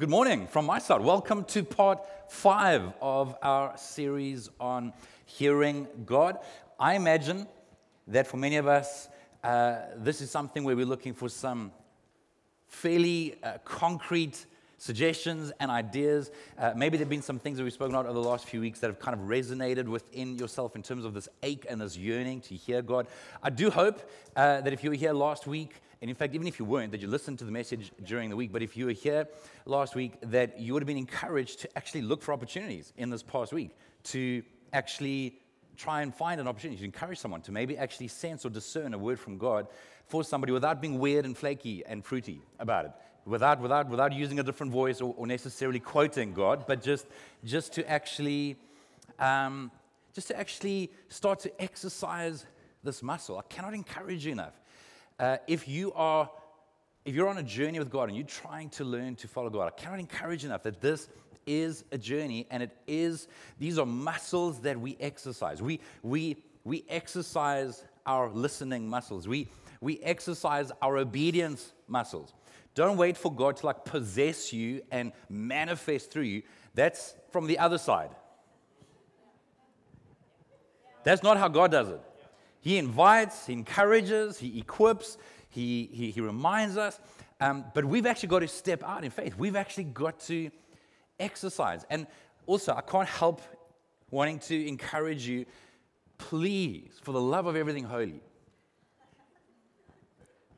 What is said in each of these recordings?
good morning from my side. Welcome to part five of our series on hearing God. I imagine that for many of us, uh, this is something where we're looking for some fairly uh, concrete suggestions and ideas. Uh, maybe there have been some things that we've spoken about over the last few weeks that have kind of resonated within yourself in terms of this ache and this yearning to hear God. I do hope uh, that if you were here last week, and in fact, even if you weren't, that you listened to the message during the week, but if you were here last week, that you would have been encouraged to actually look for opportunities in this past week to actually try and find an opportunity to encourage someone to maybe actually sense or discern a word from God for somebody without being weird and flaky and fruity about it without, without, without using a different voice or, or necessarily quoting God, but just, just to actually, um, just to actually start to exercise this muscle. I cannot encourage you enough. Uh, if you are, if you're on a journey with God and you're trying to learn to follow God, I cannot encourage enough that this is a journey and it is, these are muscles that we exercise. We, we, we exercise our listening muscles. We, we exercise our obedience muscles. Don't wait for God to like possess you and manifest through you. That's from the other side. That's not how God does it. He invites, He encourages, He equips, He, he, he reminds us. Um, but we've actually got to step out in faith. We've actually got to exercise. And also, I can't help wanting to encourage you please, for the love of everything holy,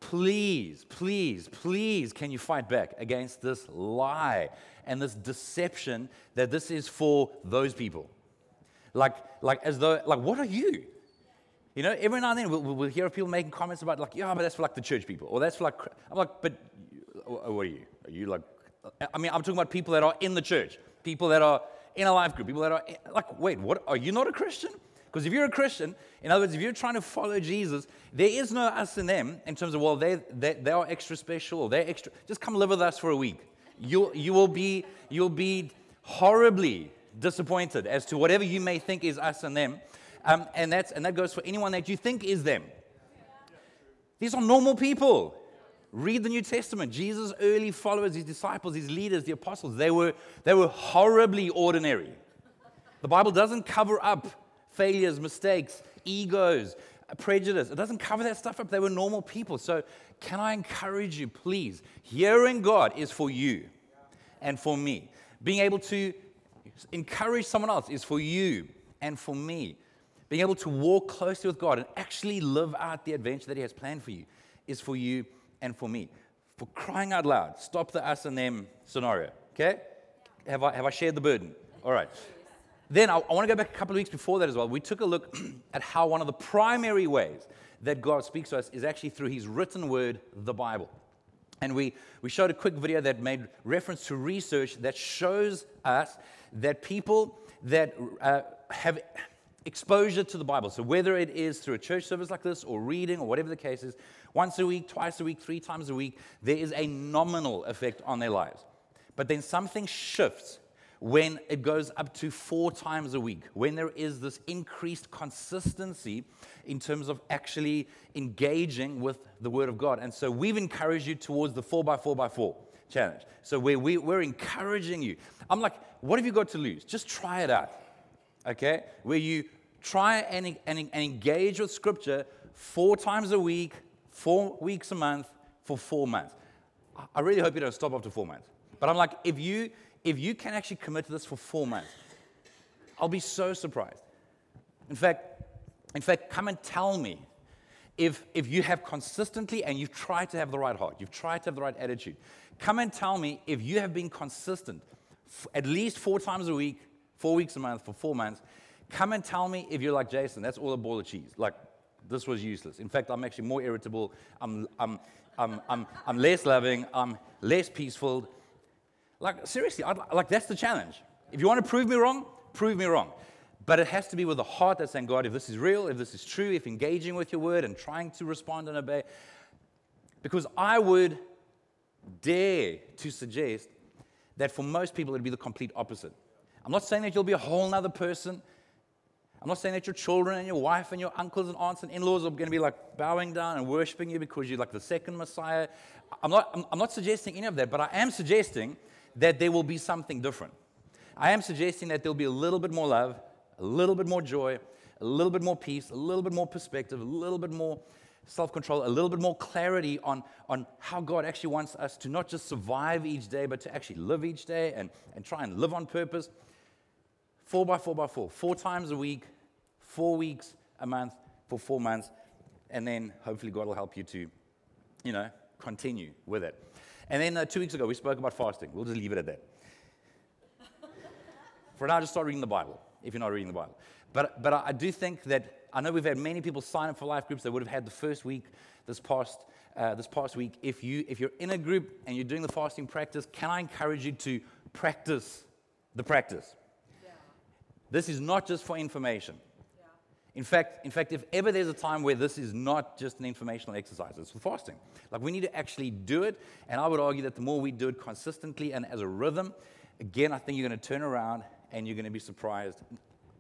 please, please, please, can you fight back against this lie and this deception that this is for those people? Like, like as though, like, what are you? You know, every now and then we'll, we'll hear people making comments about, like, yeah, but that's for like the church people, or that's for like, I'm like, but uh, what are you? Are you like, I mean, I'm talking about people that are in the church, people that are in a life group, people that are eh, like, wait, what? Are you not a Christian? Because if you're a Christian, in other words, if you're trying to follow Jesus, there is no us and them in terms of, well, they, they, they are extra special or they're extra. Just come live with us for a week. You'll, you will be, you'll be horribly disappointed as to whatever you may think is us and them. Um, and, that's, and that goes for anyone that you think is them. These are normal people. Read the New Testament. Jesus' early followers, his disciples, his leaders, the apostles, they were, they were horribly ordinary. The Bible doesn't cover up failures, mistakes, egos, prejudice. It doesn't cover that stuff up. They were normal people. So, can I encourage you, please? Hearing God is for you and for me. Being able to encourage someone else is for you and for me. Being able to walk closely with God and actually live out the adventure that He has planned for you is for you and for me. For crying out loud, stop the us and them scenario. Okay? Have I, have I shared the burden? All right. Then I, I want to go back a couple of weeks before that as well. We took a look at how one of the primary ways that God speaks to us is actually through His written word, the Bible. And we, we showed a quick video that made reference to research that shows us that people that uh, have exposure to the Bible, so whether it is through a church service like this or reading or whatever the case is, once a week, twice a week, three times a week, there is a nominal effect on their lives. But then something shifts when it goes up to four times a week, when there is this increased consistency in terms of actually engaging with the Word of God. And so we've encouraged you towards the four by four by four challenge. So where we, we're encouraging you. I'm like, what have you got to lose? Just try it out. Okay? Where you try and, and, and engage with Scripture four times a week, four weeks a month, for four months. I really hope you don't stop after four months. But I'm like, if you if you can actually commit to this for four months, I'll be so surprised. In fact, in fact, come and tell me if, if you have consistently and you've tried to have the right heart, you've tried to have the right attitude. Come and tell me if you have been consistent at least four times a week, four weeks a month, for four months. Come and tell me if you're like Jason, that's all a ball of cheese. Like, this was useless. In fact, I'm actually more irritable. I'm, I'm, I'm, I'm, I'm less loving. I'm less peaceful. Like, seriously, I'd, like, that's the challenge. If you want to prove me wrong, prove me wrong. But it has to be with a heart that's saying, God, if this is real, if this is true, if engaging with your word and trying to respond and obey. Because I would dare to suggest that for most people it'd be the complete opposite. I'm not saying that you'll be a whole nother person. I'm not saying that your children and your wife and your uncles and aunts and in laws are going to be like bowing down and worshiping you because you're like the second Messiah. I'm not, I'm, I'm not suggesting any of that, but I am suggesting that there will be something different. I am suggesting that there'll be a little bit more love, a little bit more joy, a little bit more peace, a little bit more perspective, a little bit more self control, a little bit more clarity on, on how God actually wants us to not just survive each day, but to actually live each day and, and try and live on purpose. Four by four by four, four times a week, four weeks a month for four months, and then hopefully God will help you to, you know, continue with it. And then uh, two weeks ago, we spoke about fasting. We'll just leave it at that. For now, just start reading the Bible if you're not reading the Bible. But, but I do think that I know we've had many people sign up for life groups that would have had the first week this past, uh, this past week. If, you, if you're in a group and you're doing the fasting practice, can I encourage you to practice the practice? This is not just for information. Yeah. In fact, in fact, if ever there's a time where this is not just an informational exercise, it's for fasting. Like we need to actually do it, and I would argue that the more we do it consistently and as a rhythm, again, I think you're going to turn around and you're going to be surprised.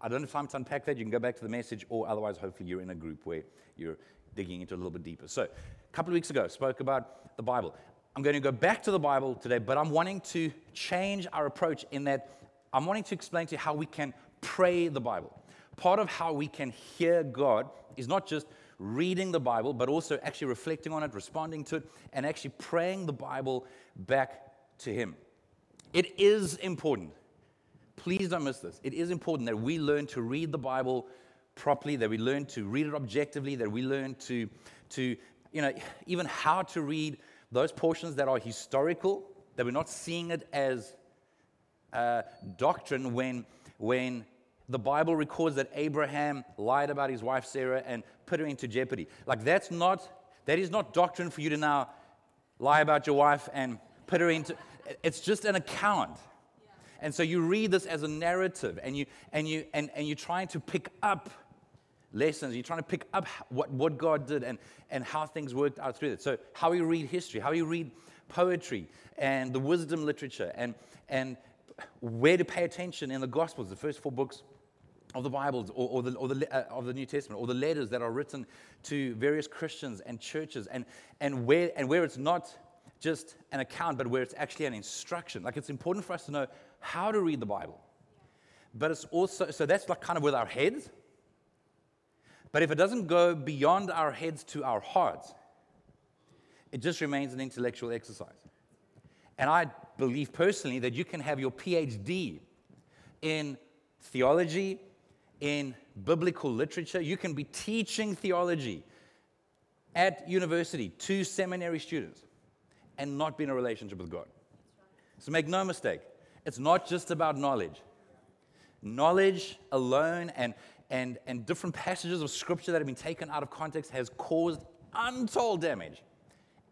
I don't have time to unpack that. You can go back to the message, or otherwise, hopefully, you're in a group where you're digging into a little bit deeper. So, a couple of weeks ago, spoke about the Bible. I'm going to go back to the Bible today, but I'm wanting to change our approach in that I'm wanting to explain to you how we can pray the Bible. Part of how we can hear God is not just reading the Bible, but also actually reflecting on it, responding to it, and actually praying the Bible back to Him. It is important Please don't miss this. It is important that we learn to read the Bible properly, that we learn to read it objectively, that we learn to, to you know, even how to read those portions that are historical, that we're not seeing it as uh, doctrine when, when the Bible records that Abraham lied about his wife Sarah and put her into jeopardy. Like that's not, that is not doctrine for you to now lie about your wife and put her into, it's just an account. And so you read this as a narrative and, you, and, you, and, and you're trying to pick up lessons. You're trying to pick up what, what God did and, and how things worked out through it. So, how you read history, how you read poetry and the wisdom literature, and, and where to pay attention in the Gospels, the first four books of the Bibles or, or, the, or the, uh, of the New Testament, or the letters that are written to various Christians and churches, and, and, where, and where it's not just an account, but where it's actually an instruction. Like it's important for us to know how to read the Bible. But it's also, so that's like kind of with our heads. But if it doesn't go beyond our heads to our hearts, it just remains an intellectual exercise. And I believe personally that you can have your PhD in theology, in biblical literature. You can be teaching theology at university to seminary students and not be in a relationship with God. So make no mistake, it's not just about knowledge. Knowledge alone and, and, and different passages of scripture that have been taken out of context has caused untold damage,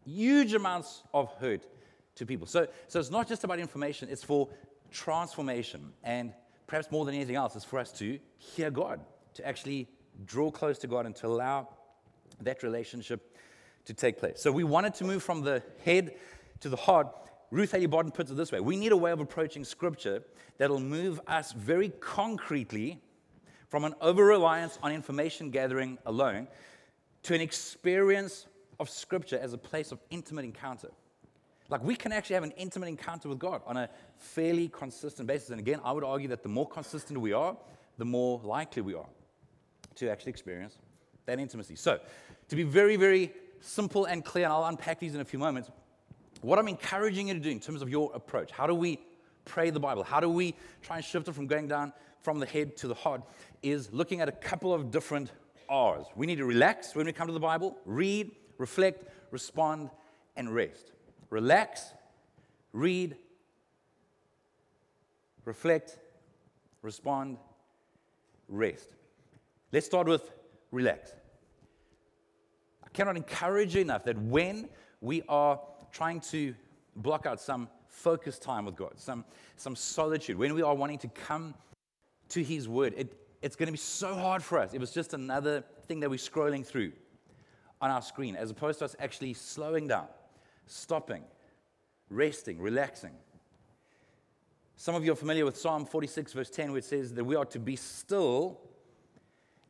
huge amounts of hurt to people. So, so it's not just about information, it's for transformation. And perhaps more than anything else, it's for us to hear God, to actually draw close to God and to allow that relationship to take place. So we wanted to move from the head to the heart Ruth Haley Barton puts it this way We need a way of approaching Scripture that'll move us very concretely from an over reliance on information gathering alone to an experience of Scripture as a place of intimate encounter. Like we can actually have an intimate encounter with God on a fairly consistent basis. And again, I would argue that the more consistent we are, the more likely we are to actually experience that intimacy. So, to be very, very simple and clear, and I'll unpack these in a few moments, what I'm encouraging you to do in terms of your approach, how do we pray the Bible? How do we try and shift it from going down from the head to the heart? Is looking at a couple of different R's. We need to relax when we come to the Bible, read, reflect, respond, and rest. Relax, read, reflect, respond, rest. Let's start with relax. I cannot encourage you enough that when we are trying to block out some focused time with God, some, some solitude, when we are wanting to come to His Word, it, it's going to be so hard for us. It was just another thing that we're scrolling through on our screen, as opposed to us actually slowing down, stopping, resting, relaxing. Some of you are familiar with Psalm 46, verse 10, where it says that we are to be still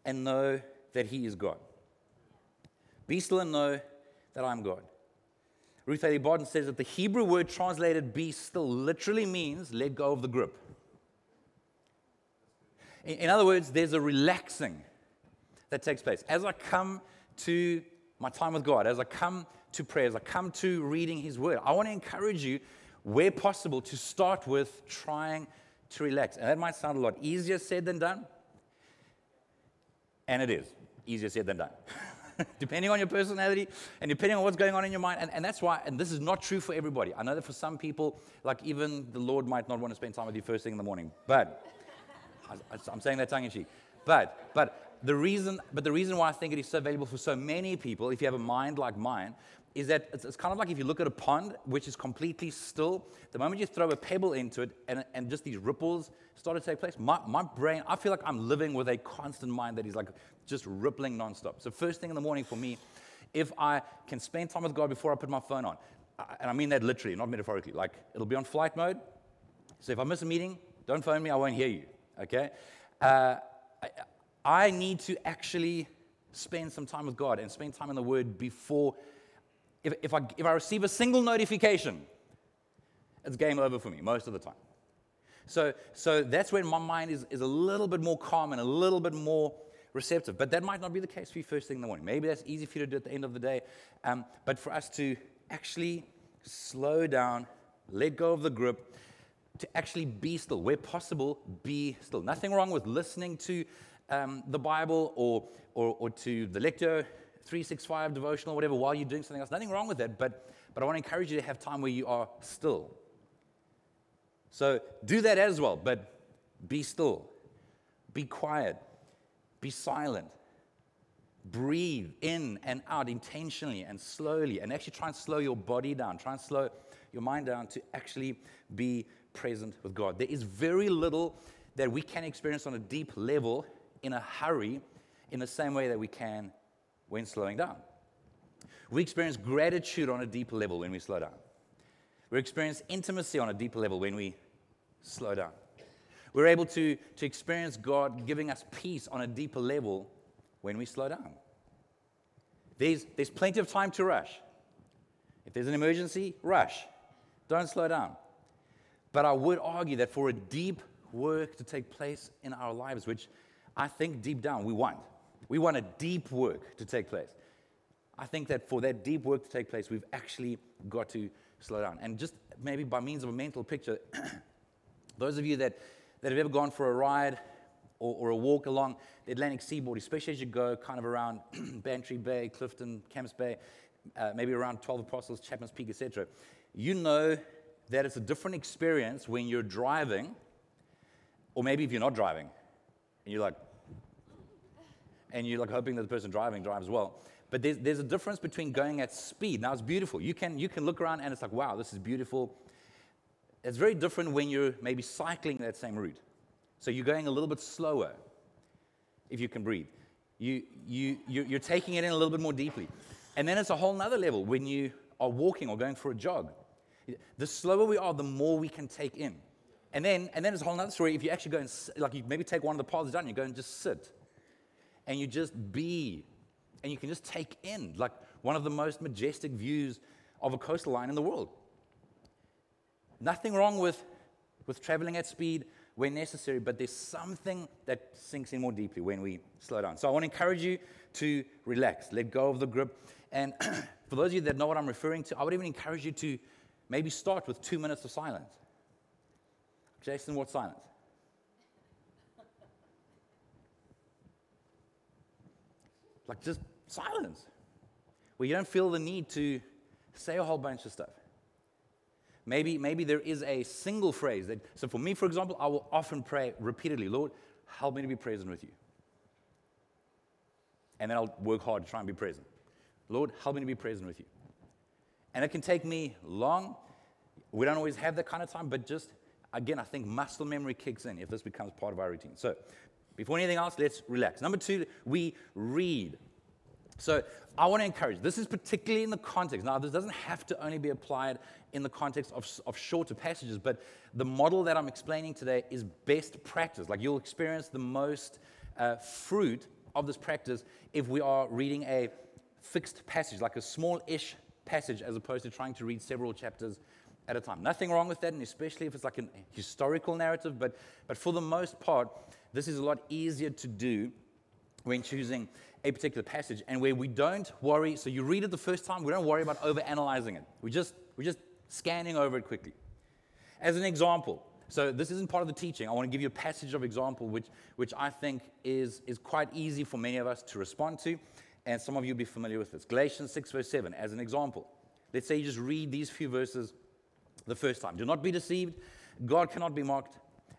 and know that He is God. Be still and know that I'm God. Ruth Haley Barton says that the Hebrew word translated be still literally means let go of the grip. In other words, there's a relaxing that takes place. As I come to my time with God, as I come to prayer, as I come to reading His Word, I want to encourage you, where possible, to start with trying to relax. And that might sound a lot easier said than done. And it is easier said than done. depending on your personality and depending on what's going on in your mind. And, and that's why, and this is not true for everybody. I know that for some people, like even the Lord might not want to spend time with you first thing in the morning. But I, I'm saying that tongue in cheek. But, but the reason, but the reason why I think it is so valuable for so many people, if you have a mind like mine, is that it's, kind of like if you look at a pond which is completely still, the moment you throw a pebble into it and, and just these ripples start to take place, my, my brain, I feel like I'm living with a constant mind that is like just rippling nonstop. So, first thing in the morning for me, if I can spend time with God before I put my phone on, and I mean that literally, not metaphorically, like it'll be on flight mode. So, if I miss a meeting, don't phone me, I won't hear you, okay? Uh, I, I need to actually spend some time with God and spend time in the Word before if, if, I, if I receive a single notification, it's game over for me most of the time. So, so that's when my mind is, is a little bit more calm and a little bit more receptive. But that might not be the case for you first thing in the morning. Maybe that's easy for you to do at the end of the day. Um, but for us to actually slow down, let go of the grip, to actually be still, where possible, be still. Nothing wrong with listening to um, the Bible or, or, or to the lectio 365 devotional, whatever, while you're doing something else. Nothing wrong with that, but, but I want to encourage you to have time where you are still. So do that as well, but be still, be quiet, be silent. Breathe in and out intentionally and slowly, and actually try and slow your body down. Try and slow your mind down to actually be present with God. There is very little that we can experience on a deep level in a hurry in the same way that we can when slowing down. We experience gratitude on a deeper level when we slow down. We experience intimacy on a deeper level when we slow down. We're able to, to experience God giving us peace on a deeper level when we slow down. There's, there's plenty of time to rush. If there's an emergency, rush. Don't slow down. But I would argue that for a deep work to take place in our lives, which I think deep down we want, we want a deep work to take place. I think that for that deep work to take place, we've actually got to slow down. And just maybe by means of a mental picture, those of you that, that have ever gone for a ride or, or, a walk along the Atlantic seaboard, especially as you go kind of around Bantry Bay, Clifton, Camps Bay, uh, maybe around 12 Apostles, Chapman's Peak, etc., you know that it's a different experience when you're driving, or maybe if you're not driving, and you're like, and you're like hoping that the person driving drives well. But there's, there's a difference between going at speed. Now it's beautiful. You can, you can look around and it's like, wow, this is beautiful. It's very different when you're maybe cycling that same route. So you're going a little bit slower if you can breathe. You, you, you're taking it in a little bit more deeply. And then it's a whole nother level when you are walking or going for a jog. The slower we are, the more we can take in. And then, and then it's a whole other story. If you actually go and, like, you maybe take one of the paths down, you go and just sit and you just be and you can just take in like one of the most majestic views of a coastline in the world. Nothing wrong with, with traveling at speed when necessary, but there's something that sinks in more deeply when we slow down. So I want to encourage you to relax, let go of the grip. And for those of you that know what I'm referring to, I would even encourage you to maybe start with two minutes of silence. Jason, what silence? Like just silence, where you don't feel the need to say a whole bunch of stuff. Maybe, maybe there is a single phrase that, so for me, for example, I will often pray repeatedly, Lord, help me to be present with you. And then I'll work hard to try and be present. Lord, help me to be present with you. And it can take me long. We don't always have that kind of time, but just, again, I think muscle memory kicks in if this becomes part of our routine. So before anything else, let's relax. Number two, we read. So I want to encourage, this is particularly in the context. Now, this doesn't have to only be applied in the context of, of shorter passages, but the model that I'm explaining today is best practice. Like you'll experience the most uh, fruit of this practice if we are reading a fixed passage, like a small ish passage as opposed to trying to read several chapters at a time. Nothing wrong with that, and especially if it's like a historical narrative, but, but for the most part, this is a lot easier to do when choosing a particular passage and where we don't worry. So you read it the first time, we don't worry about over analyzing it. We just, we're just scanning over it quickly. As an example, so this isn't part of the teaching. I want to give you a passage of example which, which I think is, is quite easy for many of us to respond to, and some of you will be familiar with this. Galatians 6, verse 7, as an example. Let's say you just read these few verses the first time. Do not be deceived. God cannot be mocked.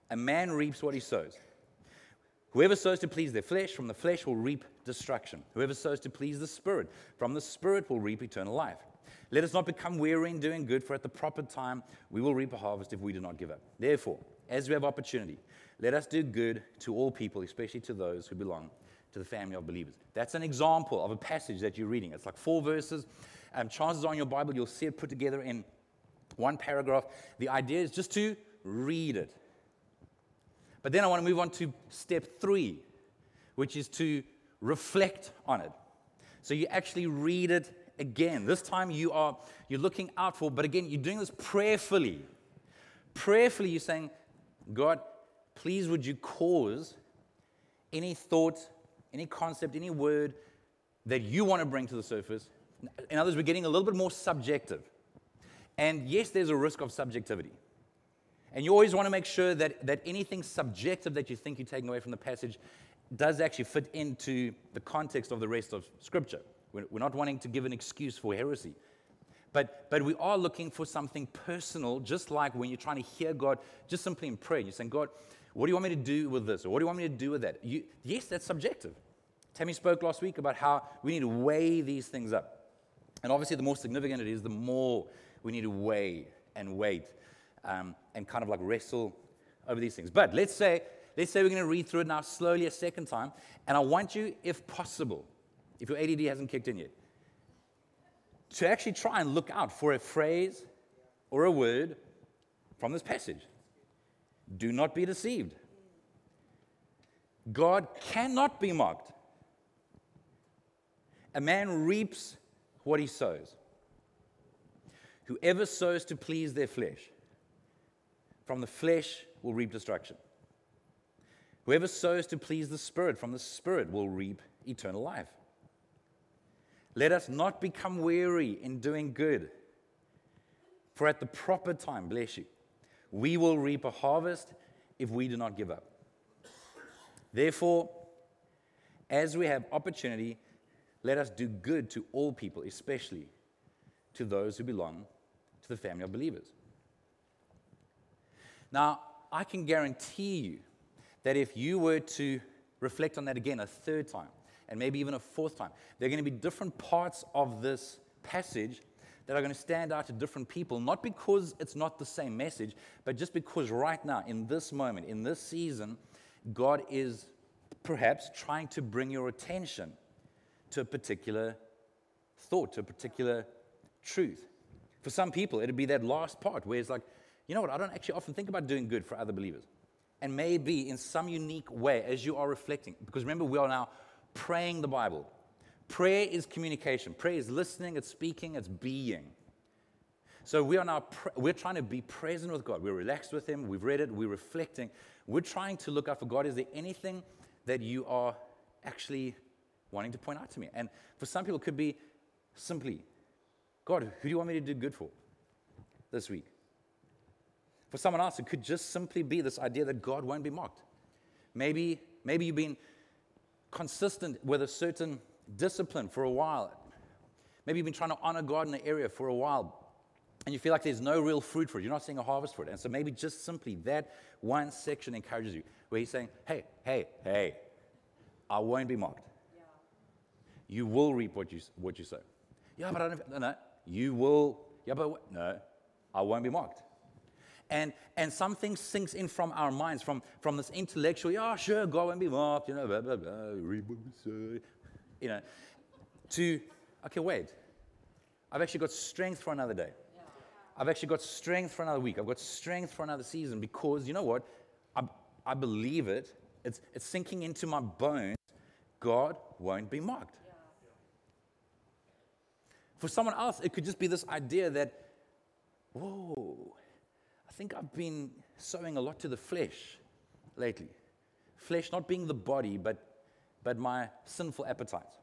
A man reaps what he sows. Whoever sows to please their flesh, from the flesh will reap destruction. Whoever sows to please the Spirit, from the Spirit will reap eternal life. Let us not become weary in doing good, for at the proper time we will reap a harvest if we do not give up. Therefore, as we have opportunity, let us do good to all people, especially to those who belong to the family of believers. That's an example of a passage that you're reading. It's like four verses. Um, chances are in your Bible you'll see it put together in one paragraph. The idea is just to read it. But then I want to move on to step three, which is to reflect on it. So you actually read it again. This time you are you're looking out for, but again, you're doing this prayerfully. Prayerfully, you're saying, God, please would you cause any thought, any concept, any word that you want to bring to the surface. In other words, we're getting a little bit more subjective. And yes, there's a risk of subjectivity. And you always want to make sure that, that anything subjective that you think you're taking away from the passage does actually fit into the context of the rest of Scripture. We're, we're not wanting to give an excuse for heresy. But, but we are looking for something personal, just like when you're trying to hear God, just simply in prayer. You're saying, God, what do you want me to do with this? Or what do you want me to do with that? You, yes, that's subjective. Tammy spoke last week about how we need to weigh these things up. And obviously, the more significant it is, the more we need to weigh and wait um, and kind of like wrestle over these things. But let's say, let's say we're going to read through it now slowly a second time. And I want you, if possible, if your ADD hasn't kicked in yet, to actually try and look out for a phrase or a word from this passage. Do not be deceived. God cannot be mocked. A man reaps what he sows. Whoever sows to please their flesh, from the flesh will reap destruction. Whoever sows to please the Spirit, from the Spirit will reap eternal life. Let us not become weary in doing good, for at the proper time, bless you, we will reap a harvest if we do not give up. Therefore, as we have opportunity, let us do good to all people, especially to those who belong to the family of believers. Now, I can guarantee you that if you were to reflect on that again a third time, and maybe even a fourth time, there are going to be different parts of this passage that are going to stand out to different people, not because it's not the same message, but just because right now, in this moment, in this season, God is perhaps trying to bring your attention to a particular thought, to a particular truth. For some people, it'd be that last part where it's like, you know what, I don't actually often think about doing good for other believers. And maybe in some unique way, as you are reflecting, because remember, we are now praying the Bible. Prayer is communication. Prayer is listening, it's speaking, it's being. So we are now we're trying to be present with God. We're relaxed with Him. We've read it. We're reflecting. We're trying to look out for God. Is there anything that you are actually wanting to point out to me? And for some people, it could be simply, God, who do you want me to do good for this week? For someone else, it could just simply be this idea that God won't be mocked. Maybe, maybe you've been consistent with a certain discipline for a while. Maybe you've been trying to honor God in an area for a while, and you feel like there's no real fruit for it. You're not seeing a harvest for it. And so maybe just simply that one section encourages you, where he's saying, hey, hey, hey, I won't be mocked. Yeah. You will reap what you, what you sow. Yeah, but I don't, no, no. You will, yeah, but no, I won't be mocked. And, and something sinks in from our minds, from, from this intellectual, yeah, sure, God won't be mocked, you know, blah, blah, blah, you know, to, okay, wait. I've actually got strength for another day. I've actually got strength for another week. I've got strength for another season because, you know what? I, I believe it. It's, it's sinking into my bones. God won't be mocked. For someone else, it could just be this idea that, whoa, I think I've been sowing a lot to the flesh lately. Flesh not being the body, but, but my sinful appetites,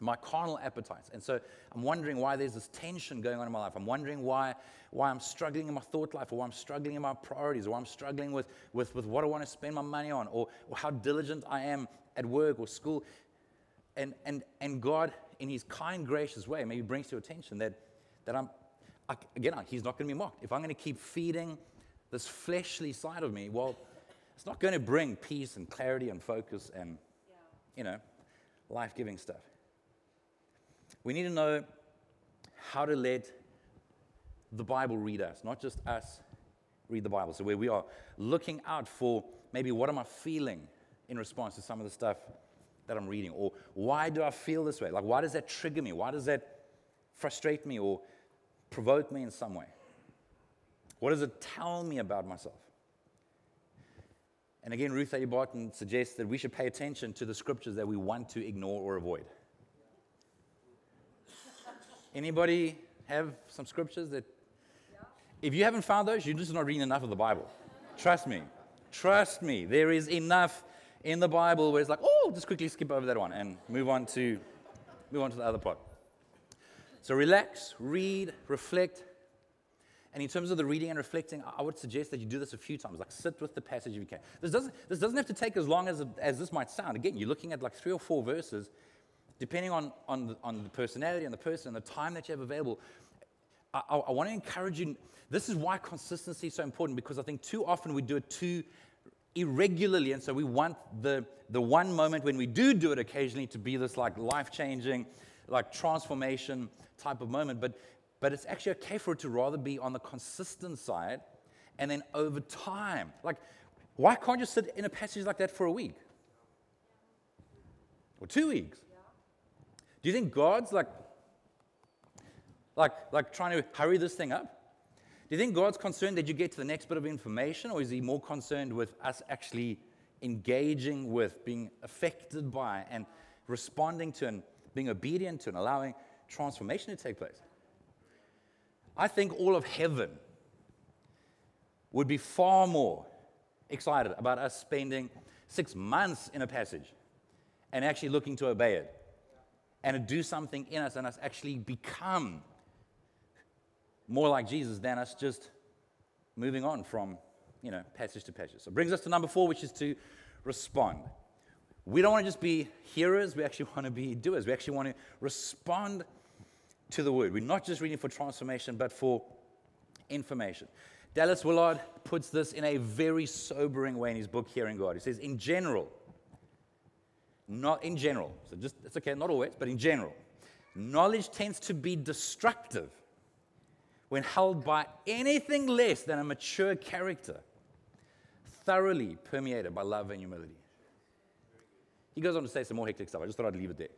my carnal appetites. And so I'm wondering why there's this tension going on in my life. I'm wondering why, why I'm struggling in my thought life, or why I'm struggling in my priorities, or why I'm struggling with, with, with what I want to spend my money on, or, or how diligent I am at work or school. And, and, and God in his kind, gracious way, maybe brings to your attention that, that I'm, I, again, he's not going to be mocked. If I'm going to keep feeding this fleshly side of me, well, it's not going to bring peace and clarity and focus and, yeah. you know, life giving stuff. We need to know how to let the Bible read us, not just us read the Bible. So, where we are looking out for maybe what am I feeling in response to some of the stuff that I'm reading? Or why do I feel this way? Like, why does that trigger me? Why does that frustrate me or provoke me in some way? What does it tell me about myself? And again, Ruth A. Barton suggests that we should pay attention to the scriptures that we want to ignore or avoid. Anybody have some scriptures that, if you haven't found those, you're just not reading enough of the Bible. Trust me. Trust me. There is enough in the Bible where it's like, oh, just quickly skip over that one and move on to move on to the other part. So relax, read, reflect. And in terms of the reading and reflecting, I would suggest that you do this a few times. Like sit with the passage if you can. This doesn't, this doesn't have to take as long as, as this might sound. Again, you're looking at like three or four verses, depending on, on, the, on the personality and the person and the time that you have available. I, I, I want to encourage you. This is why consistency is so important because I think too often we do it too irregularly. And so we want the, the one moment when we do do it occasionally to be this like life changing, like transformation type of moment. But, but it's actually okay for it to rather be on the consistent side and then over time. Like, why can't you sit in a passage like that for a week? Or two weeks? Do you think God's like, like, like trying to hurry this thing up? Do you think God's concerned that you get to the next bit of information, or is He more concerned with us actually engaging with, being affected by, and responding to, and being obedient to, and allowing transformation to take place? I think all of heaven would be far more excited about us spending six months in a passage and actually looking to obey it and to do something in us and us actually become more like Jesus than us just moving on from, you know, passage to passage. So it brings us to number four, which is to respond. We don't want to just be hearers, we actually want to be doers. We actually want to respond to the word. We're not just reading for transformation, but for information. Dallas Willard puts this in a very sobering way in his book, Hearing God. He says, in general, not in general, so just, it's okay, not always, but in general, knowledge tends to be destructive when held by anything less than a mature character, thoroughly permeated by love and humility. He goes on to say some more hectic stuff. I just thought I'd leave it there.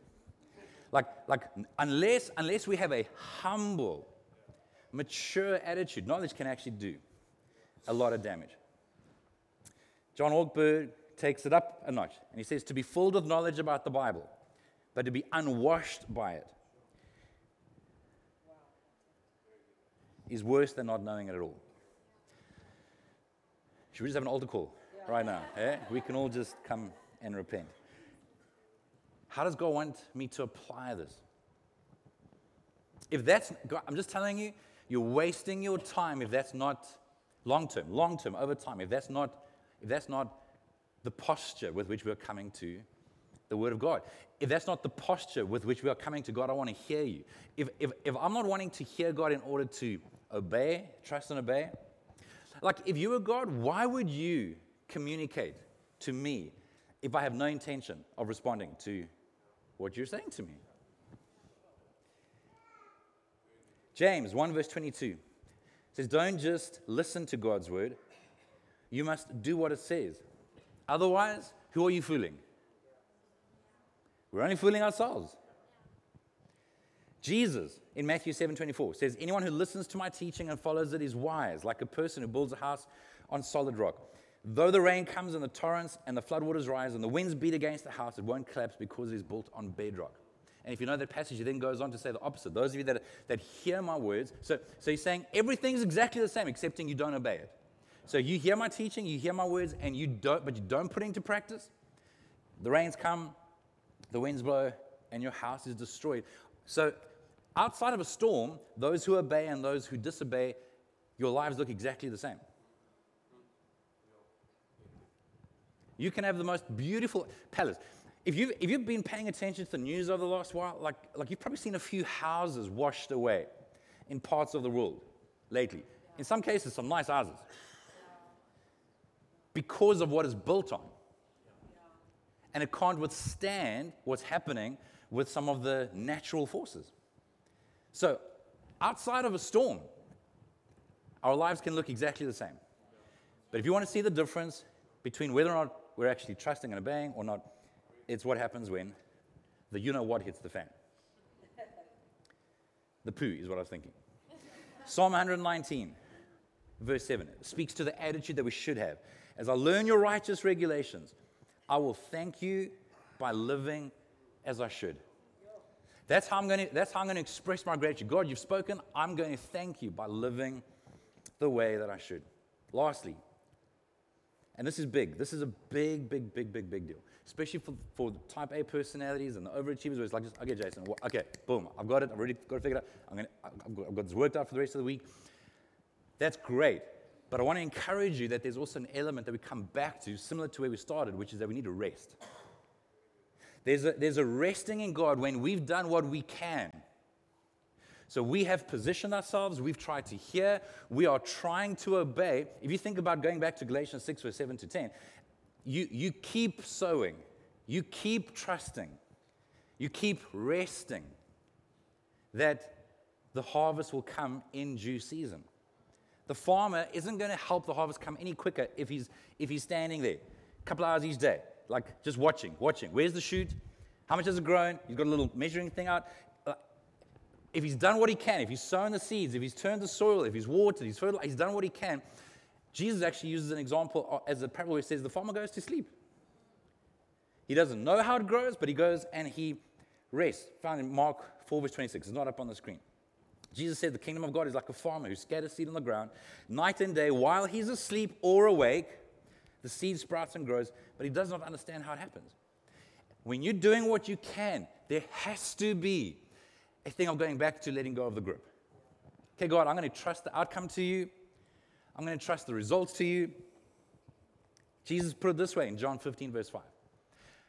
Like, like unless, unless we have a humble, mature attitude, knowledge can actually do a lot of damage. John Ortberg takes it up a notch, and he says to be filled with knowledge about the Bible, but to be unwashed by it is worse than not knowing it at all. Should we just have an altar call yeah. right now? Eh? We can all just come and repent. How does God want me to apply this? If that's, I'm just telling you, you're wasting your time if that's not long term, long term, over time, if that's not, if that's not the posture with which we're coming to the Word of God. If that's not the posture with which we are coming to God, I want to hear you. If, if, if I'm not wanting to hear God in order to obey, trust and obey. Like, if you were God, why would you communicate to me if I have no intention of responding to what you're saying to me? James 1 verse 22 says, Don't just listen to God's word, you must do what it says. Otherwise, who are you fooling? We're only fooling ourselves. Jesus in Matthew 7 24 says, Anyone who listens to my teaching and follows it is wise, like a person who builds a house on solid rock. Though the rain comes and the torrents and the floodwaters rise and the winds beat against the house, it won't collapse because it is built on bedrock. And if you know that passage, he then goes on to say the opposite. Those of you that, that hear my words, so, so he's saying everything's exactly the same, excepting you don't obey it. So you hear my teaching, you hear my words, and you don't, but you don't put into practice. The rains come, the winds blow, and your house is destroyed. So outside of a storm, those who obey and those who disobey, your lives look exactly the same. You can have the most beautiful palace. If you've, if you've been paying attention to the news over the last while, like, like you've probably seen a few houses washed away in parts of the world lately. In some cases, some nice houses. Because of what is built on. And it can't withstand what's happening with some of the natural forces. So, outside of a storm, our lives can look exactly the same. But if you want to see the difference between whether or not we're actually trusting and obeying or not. It's what happens when the you know what hits the fan. The poo is what I was thinking. Psalm 119, verse 7, speaks to the attitude that we should have. As I learn your righteous regulations, I will thank you by living as I should. That's how I'm going to, that's how I'm going to express my gratitude. God, you've spoken. I'm going to thank you by living the way that I should. Lastly, and this is big. This is a big, big, big, big, big deal. Especially for, for type A personalities and the overachievers where it's like, just, okay, Jason, okay, boom, I've got it. I've already got to figure it out. I'm gonna, I've, got, I've got this worked out for the rest of the week. That's great. But I want to encourage you that there's also an element that we come back to, similar to where we started, which is that we need to rest. There's a, there's a resting in God when we've done what we can so we have positioned ourselves, we've tried to hear, we are trying to obey. If you think about going back to Galatians 6, verse 7 to 10, you, you keep sowing, you keep trusting, you keep resting that the harvest will come in due season. The farmer isn't going to help the harvest come any quicker if he's, if he's standing there a couple hours each day, like just watching, watching. Where's the shoot? How much has it grown? He's got a little measuring thing out if he's done what he can, if he's sown the seeds, if he's turned the soil, if he's watered, he's fertilized, he's done what he can, Jesus actually uses an example as a parable where he says the farmer goes to sleep. He doesn't know how it grows, but he goes and he rests. Found in Mark 4, verse 26. It's not up on the screen. Jesus said the kingdom of God is like a farmer who scatters seed on the ground night and day while he's asleep or awake. The seed sprouts and grows, but he does not understand how it happens. When you're doing what you can, there has to be I think I'm going back to letting go of the grip. Okay, God, I'm going to trust the outcome to you. I'm going to trust the results to you. Jesus put it this way in John 15, verse 5.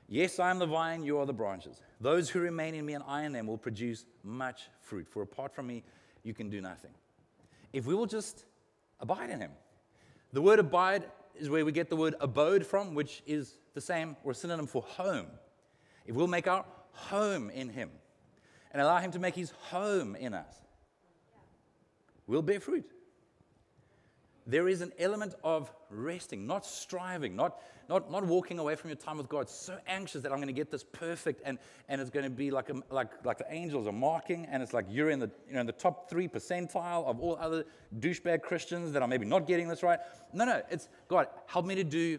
Yes, I am the vine, you are the branches. Those who remain in me and I in them will produce much fruit, for apart from me, you can do nothing. If we will just abide in him. The word abide is where we get the word abode from, which is the same or a synonym for home. If we'll make our home in him, and allow Him to make His home in us, we'll bear fruit. There is an element of resting, not striving, not, not, not walking away from your time with God, so anxious that I'm going to get this perfect and, and it's going to be like, a, like, like the angels are marking, and it's like you're in the, you know, in the top three percentile of all other douchebag Christians that are maybe not getting this right. No, no, it's God, help me to do,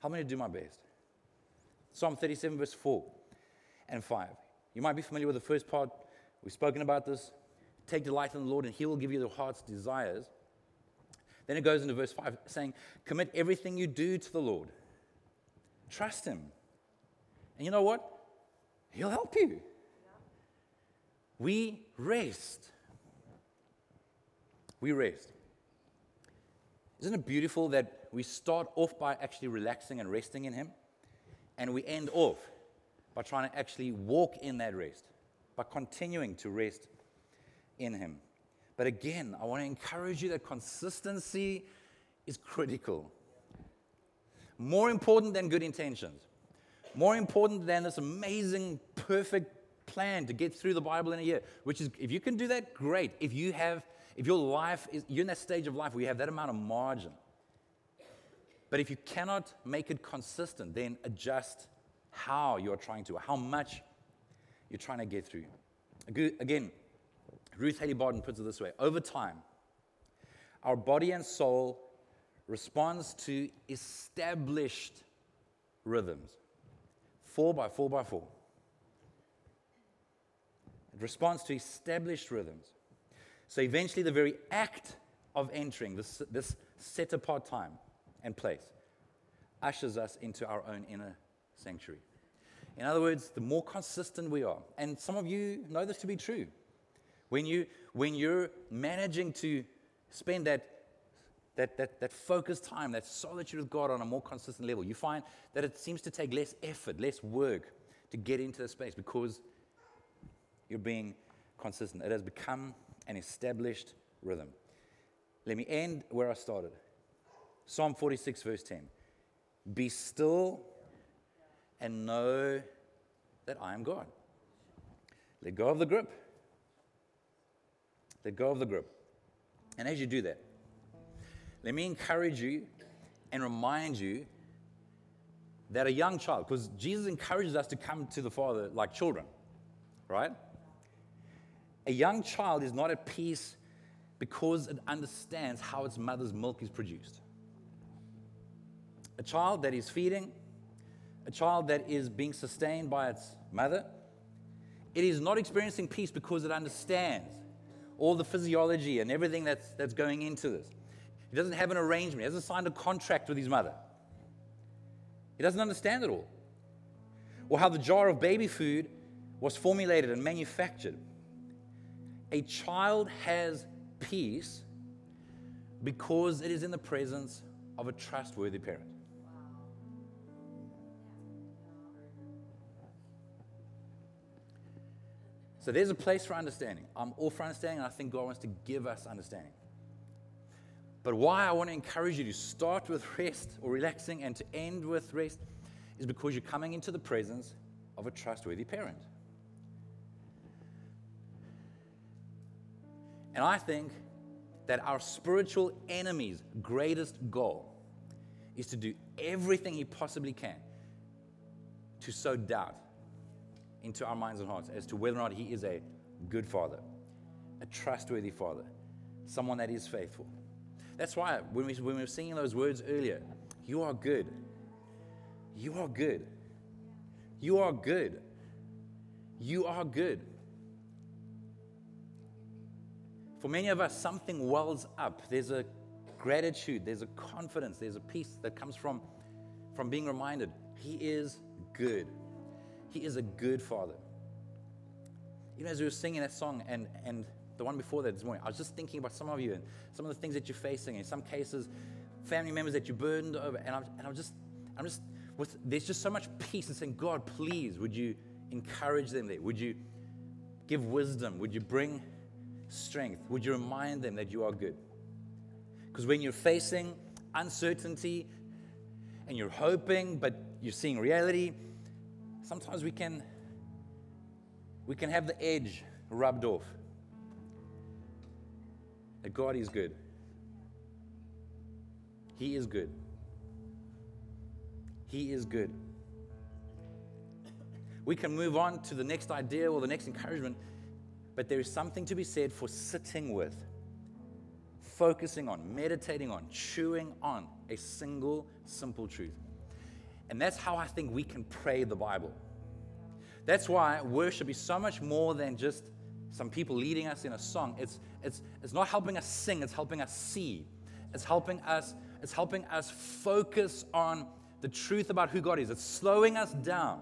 help me to do my best. Psalm 37, verse 4 and 5. You might be familiar with the first part. We've spoken about this. Take delight in the Lord, and He will give you the heart's desires. Then it goes into verse 5 saying, Commit everything you do to the Lord. Trust Him. And you know what? He'll help you. We rest. We rest. Isn't it beautiful that we start off by actually relaxing and resting in Him, and we end off by trying to actually walk in that rest, by continuing to rest in Him. But again, I want to encourage you that consistency is critical. More important than good intentions, more important than this amazing, perfect plan to get through the Bible in a year, which is, if you can do that, great. If you have, if your life is, you're in that stage of life where you have that amount of margin. But if you cannot make it consistent, then adjust how you're trying to, how much you're trying to get through. Again, Ruth Haley Barton puts it this way over time, our body and soul responds to established rhythms, four by four by four. It responds to established rhythms. So eventually, the very act of entering this, this set apart time and place ushers us into our own inner sanctuary. In other words, the more consistent we are, and some of you know this to be true, when, you, when you're managing to spend that, that, that, that focused time, that solitude with God on a more consistent level, you find that it seems to take less effort, less work to get into the space because you're being consistent. It has become an established rhythm. Let me end where I started Psalm 46, verse 10. Be still and know that I am God. Let go of the grip. Let go of the grip. And as you do that, let me encourage you and remind you that a young child, because Jesus encourages us to come to the Father like children, right? A young child is not at peace because it understands how its mother's milk is produced. A child that is feeding, a child that is being sustained by its mother, it is not experiencing peace because it understands all the physiology and everything that's, that's going into this. He doesn't have an arrangement, he hasn't signed a contract with his mother. He doesn't understand it all. Or how the jar of baby food was formulated and manufactured. A child has peace because it is in the presence of a trustworthy parent. So there's a place for understanding. I'm all for understanding, and I think God wants to give us understanding. But why I want to encourage you to start with rest or relaxing and to end with rest is because you're coming into the presence of a trustworthy parent. And I think that our spiritual enemy's greatest goal is to do everything he possibly can to sow doubt into our minds and hearts as to whether or not He is a good Father, a trustworthy Father, someone that is faithful. That's why when we, when we were singing those words earlier, you are good. You are good. You are good. You are good. For many of us, something wells up. There's a gratitude, there's a confidence, there's a peace that comes from, from being reminded He is good. He is a good father. You know, as we were singing that song and, and the one before that this morning, I was just thinking about some of you and some of the things that you're facing. In some cases, family members that you're burdened over. And I'm, and I'm just, I'm just, with, there's just so much peace and saying, God, please, would you encourage them there? Would you give wisdom? Would you bring strength? Would you remind them that you are good? Because when you're facing uncertainty and you're hoping, but you're seeing reality, sometimes we can we can have the edge rubbed off. That God is good. He is good. He is good. We can move on to the next idea or the next encouragement, but there is something to be said for sitting with, focusing on, meditating on, chewing on a single simple truth. And that's how I think we can pray the Bible. That's why worship is so much more than just some people leading us in a song. It's, it's, it's not helping us sing, it's helping us see. It's helping us, it's helping us focus on the truth about who God is. It's slowing us down.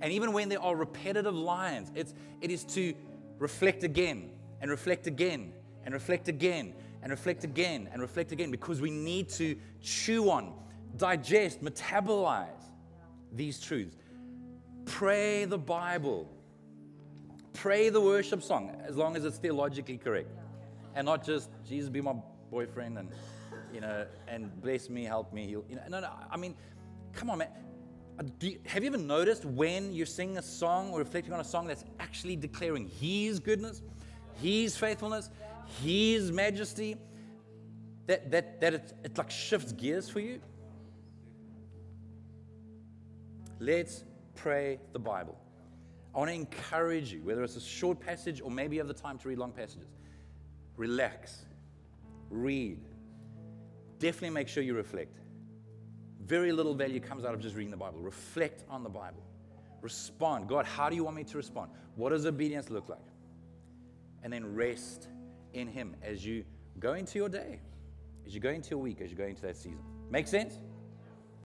And even when there are repetitive lines, it's, it is to reflect again and reflect again and reflect again and reflect again and reflect again because we need to chew on digest, metabolize these truths. Pray the Bible. Pray the worship song as long as it's theologically correct. And not just, Jesus be my boyfriend and, you know, and bless me, help me, heal. You know, no, no, I mean, come on, man. Uh, you, have you ever noticed when you're singing a song or reflecting on a song that's actually declaring His goodness, His faithfulness, His majesty, that, that, that it, it like shifts gears for you? Let's pray the Bible. I want to encourage you, whether it's a short passage or maybe you have the time to read long passages, relax, read. Definitely make sure you reflect. Very little value comes out of just reading the Bible. Reflect on the Bible. Respond. God, how do you want me to respond? What does obedience look like? and then rest in Him as you go into your day, as you go into your week, as you go into that season. Make sense?